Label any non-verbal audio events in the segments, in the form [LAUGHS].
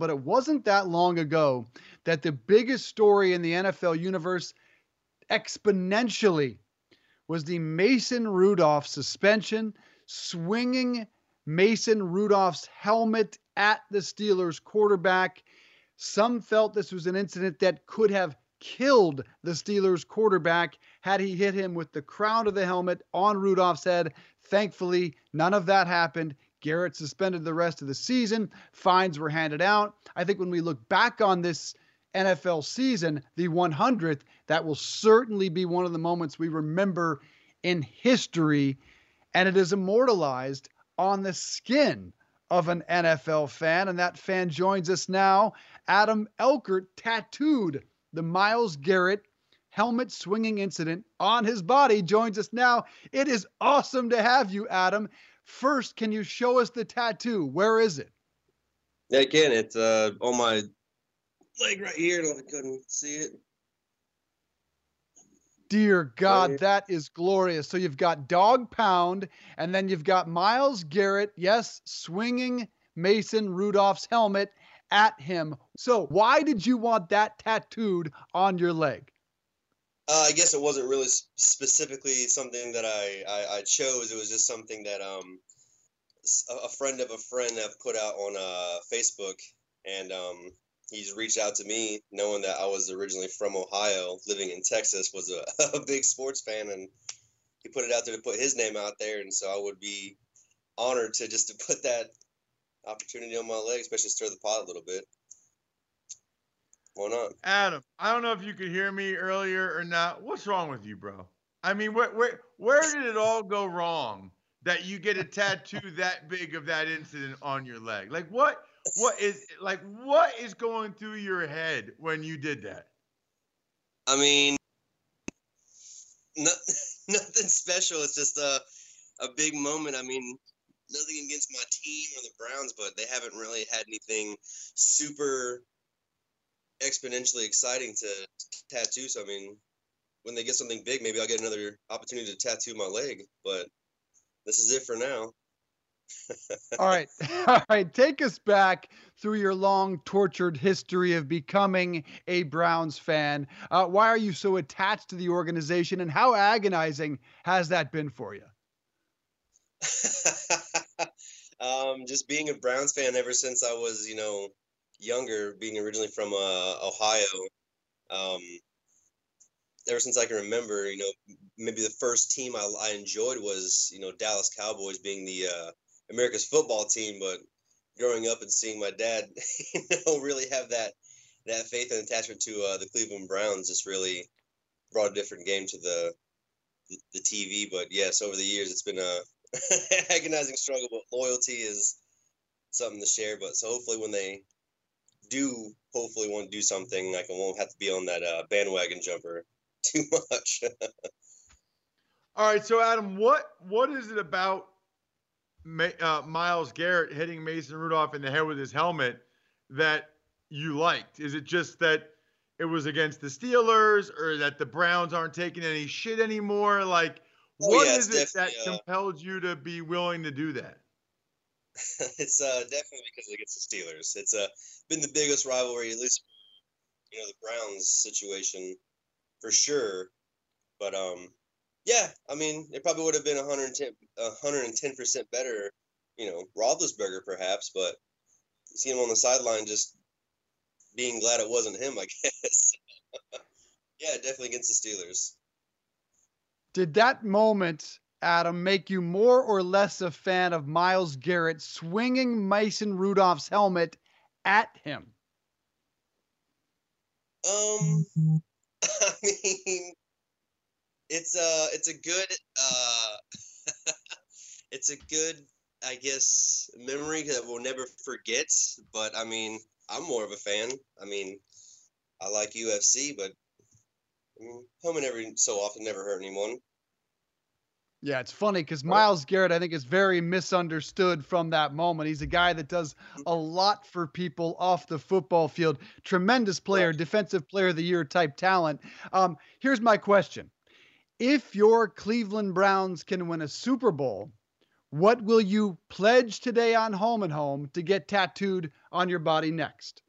But it wasn't that long ago that the biggest story in the NFL universe exponentially was the Mason Rudolph suspension, swinging Mason Rudolph's helmet at the Steelers quarterback. Some felt this was an incident that could have killed the Steelers quarterback had he hit him with the crown of the helmet on Rudolph's head. Thankfully, none of that happened. Garrett suspended the rest of the season. Fines were handed out. I think when we look back on this NFL season, the 100th, that will certainly be one of the moments we remember in history. And it is immortalized on the skin of an NFL fan. And that fan joins us now. Adam Elkert tattooed the Myles Garrett helmet swinging incident on his body joins us now. It is awesome to have you, Adam. First, can you show us the tattoo? Where is it? Yeah, again, it's uh, on my leg right here. I don't know if you couldn't see it. Dear God, that is glorious. So you've got Dog Pound, and then you've got Myles Garrett, yes, swinging Mason Rudolph's helmet at him. So why did you want that tattooed on your leg? Uh, I guess it wasn't really specifically something that I, I, I, chose. It was just something that um, a friend of a friend have put out on uh, Facebook, and um, he's reached out to me, knowing that I was originally from Ohio, living in Texas, was a, [LAUGHS] a big sports fan, and he put it out there to put his name out there, and so I would be honored to just to put that opportunity on my leg, especially stir the pot a little bit. Why not? Adam, I don't know if you could hear me earlier or not. What's wrong with you, bro? I mean, where where where did it all go wrong that you get a tattoo [LAUGHS] that big of that incident on your leg? Like what what is like what is going through your head when you did that? I mean, not, [LAUGHS] nothing special. It's just a a big moment. I mean, nothing against my team or the Browns, but they haven't really had anything super exponentially exciting to tattoo. So I mean, when they get something big, maybe I'll get another opportunity to tattoo my leg. But this is it for now. [LAUGHS] All right. [LAUGHS] All right. Take us back through your long, tortured history of becoming a Browns fan. Uh, why are you so attached to the organization and how agonizing has that been for you? [LAUGHS] um, just being a Browns fan ever since I was, you know, younger, being originally from uh, Ohio. Um, ever since I can remember, you know, maybe the first team I, I enjoyed was, you know, Dallas Cowboys being the uh, America's football team. But growing up and seeing my dad, [LAUGHS] you know, really have that that faith and attachment to uh, the Cleveland Browns just really brought a different game to the the TV. But yes, over the years, it's been a [LAUGHS] agonizing struggle, but loyalty is something to share. But so hopefully, when they do hopefully want to do something, like I won't have to be on that uh, bandwagon jumper [LAUGHS] too much. [LAUGHS] All right, so Adam, what what is it about uh, Myles Garrett hitting Mason Rudolph in the head with his helmet that you liked? Is it just that it was against the Steelers, or that the Browns aren't taking any shit anymore? Like, Oh, yeah, is it that uh, compelled you to be willing to do that? [LAUGHS] it's uh, definitely because against the Steelers. It's uh, been the biggest rivalry, at least you know the Browns situation for sure. But um, yeah, I mean, it probably would have been 110 110 percent better, you know, Roethlisberger perhaps, but see him on the sideline just being glad it wasn't him, I [LAUGHS] guess. yeah, definitely against the Steelers. Did that moment, Adam, make you more or less a fan of Myles Garrett swinging Mason Rudolph's helmet at him? Um, [LAUGHS] I mean, it's a it's a good uh, [LAUGHS] it's a good I guess memory that we'll never forget. But I mean, I'm more of a fan. I mean, I like UFC, but I mean, helmet every so often never hurt anyone. Yeah, it's funny because Myles Garrett, I think, is very misunderstood from that moment. He's a guy that does a lot for people off the football field. Tremendous player, Right. defensive player of the year type talent. Um, here's my question If your Cleveland Browns can win a Super Bowl, what will you pledge today on Home and Home to get tattooed on your body next?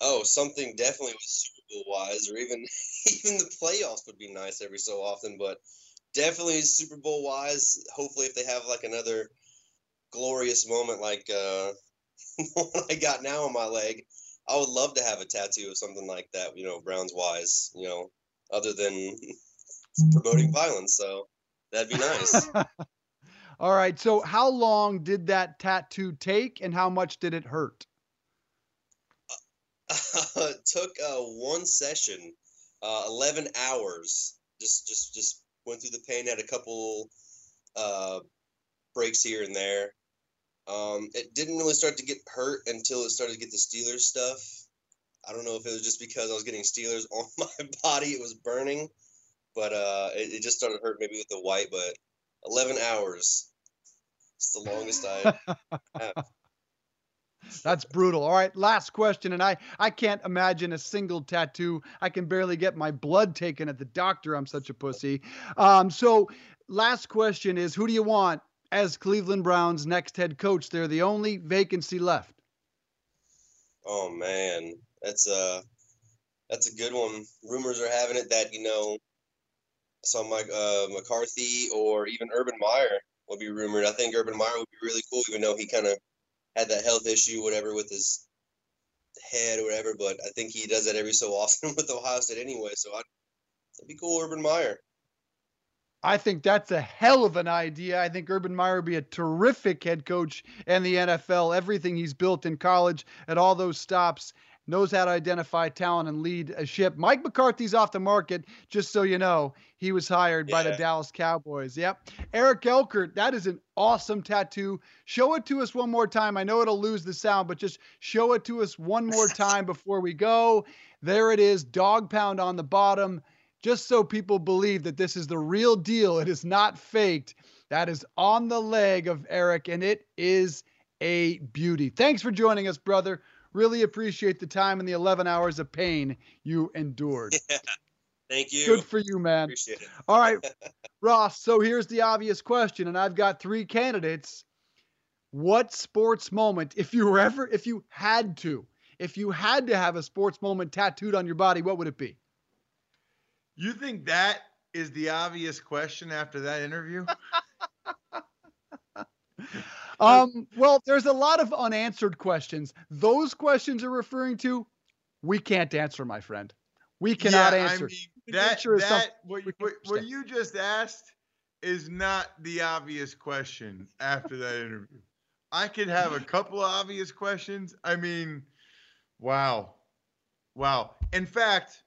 Oh, something definitely with Super Bowl wise, or even [LAUGHS] even the playoffs would be nice every so often. But definitely Super Bowl wise. Hopefully, if they have like another glorious moment like uh, [LAUGHS] one I got now on my leg, I would love to have a tattoo of something like that. You know, Browns wise. You know, other than [LAUGHS] promoting violence. So that'd be nice. [LAUGHS] All right. So, how long did that tattoo take and how much did it hurt? it took uh, one session, uh, eleven hours. Just, just, just went through the pain. Had a couple uh, breaks here and there. Um, it didn't really start to get hurt until it started to get the Steelers stuff. I don't know if it was just because I was getting Steelers [LAUGHS] on my body; it was burning, but uh, it, it just started hurt maybe with the white. But eleven hours. It's the longest I [LAUGHS] have. That's brutal. All right, last question, and I I can't imagine a single tattoo. I can barely get my blood taken at the doctor. I'm such a pussy. Um, so last question is, who do you want as Cleveland Browns' next head coach? They're the only vacancy left. Oh man, that's a that's a good one. Rumors are having it that you know, some like uh, McCarthy or even Urban Meyer will be rumored. I think Urban Meyer would be really cool, even though he kind of had that health issue, whatever, with his head or whatever. But I think he does that every so often [LAUGHS] with Ohio State anyway. So I'd, it'd be cool, Urban Meyer. I think that's a hell of an idea. I think Urban Meyer would be a terrific head coach in the NFL. Everything he's built in college at all those stops knows how to identify talent and lead a ship. Mike McCarthy's off the market, just so you know. He was hired by the Dallas Cowboys. Yep. Eric Elkert, that is an awesome tattoo. Show it to us one more time. I know it'll lose the sound, but just show it to us one more [LAUGHS] time before we go. There it is, dog pound on the bottom just so people believe that this is the real deal. It is not faked. That is on the leg of Eric, and it is a beauty. Thanks for joining us, brother. Really appreciate the time and the 11 hours of pain you endured. Thank you. Good for you, man. Appreciate it. All right, [LAUGHS] Ross. So here's the obvious question, and I've got three candidates. What sports moment, if you were ever, if you had to, if you had to have a sports moment tattooed on your body, what would it be? You think that is the obvious question after that interview? [LAUGHS] Um, well, there's a lot of unanswered questions. Those questions are referring to, we can't answer, my friend. We cannot yeah, answer. I mean, that, is that what, what, what you just asked is not the obvious question after that interview. I could have a couple of obvious questions. I mean, wow. Wow. In fact,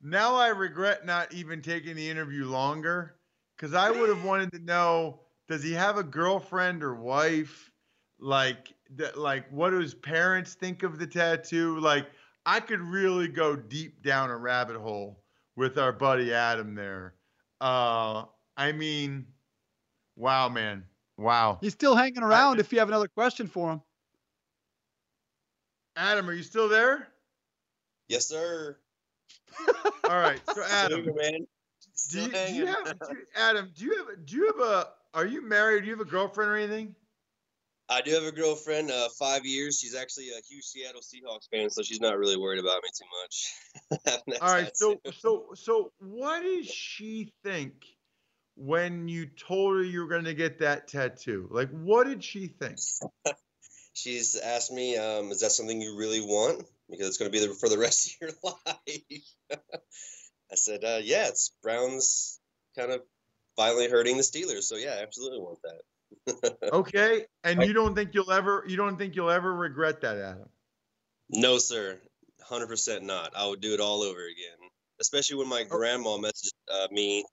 now I regret not even taking the interview longer because I would have wanted to know does he have a girlfriend or wife? Like, that, like, what do his parents think of the tattoo? Like, I could really go deep down a rabbit hole with our buddy Adam there. Uh, I mean, wow, man, wow. He's still hanging around if you have another question for him. Adam, are you still there? Yes, sir. All right, so [LAUGHS] Adam, Sugar, man. do you, do you have do you- Adam? Do you have do you have a? Are you married? Do you have a girlfriend or anything? I do have a girlfriend, uh, five years. She's actually a huge Seattle Seahawks fan, so she's not really worried about me too much. [LAUGHS] All right, so so so what did she think when you told her you were going to get that tattoo? Like, what did she think? [LAUGHS] she's asked me, um, "Is that something you really want? Because it's going to be there for the rest [LAUGHS] of your life." I said, uh, "Yeah, it's Browns kind of violently hurting the Steelers, so yeah, I absolutely want that." [LAUGHS] Okay, and you don't think you'll ever you don't think you'll ever regret that, Adam? No, sir, hundred percent not. I would do it all over again, especially when my grandma messaged uh, me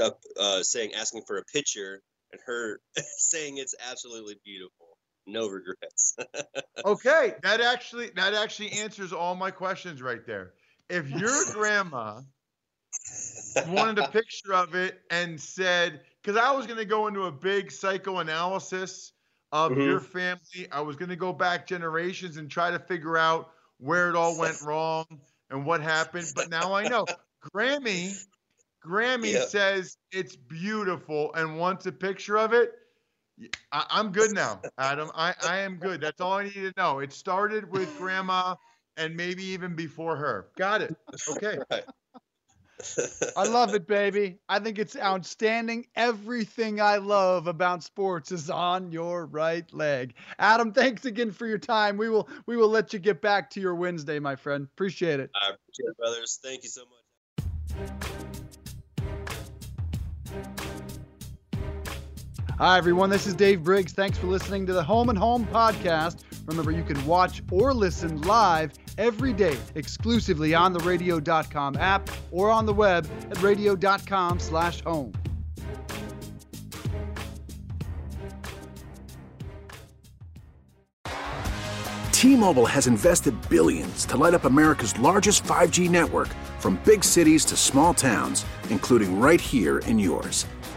up, uh, saying asking for a picture and her [LAUGHS] saying it's absolutely beautiful. no regrets. [LAUGHS] okay, that actually that actually answers all my questions right there. If your grandma wanted a [LAUGHS] picture of it and said, because I was going to go into a big psychoanalysis of mm-hmm. your family, I was going to go back generations and try to figure out where it all went wrong and what happened. But now I know. Grammy, Grammy yeah. says it's beautiful and wants a picture of it. I, am good now, Adam. I, I am good. That's all I need to know. It started with grandma and maybe even before her. Got it. Okay. [LAUGHS] Right. I love it, baby. I think it's outstanding. Everything I love about sports is on your right leg. Adam, thanks again for your time. We will we will let you get back to your Wednesday, my friend. Appreciate it. I appreciate it, brothers. Thank you so much. Hi, everyone. This is Dave Briggs. Thanks for listening to the Home and Home podcast. Remember, you can watch or listen live every day exclusively on the radio.com app or on the web at radio.com slash home. T-Mobile has invested billions to light up America's largest 5G network from big cities to small towns, including right here in yours.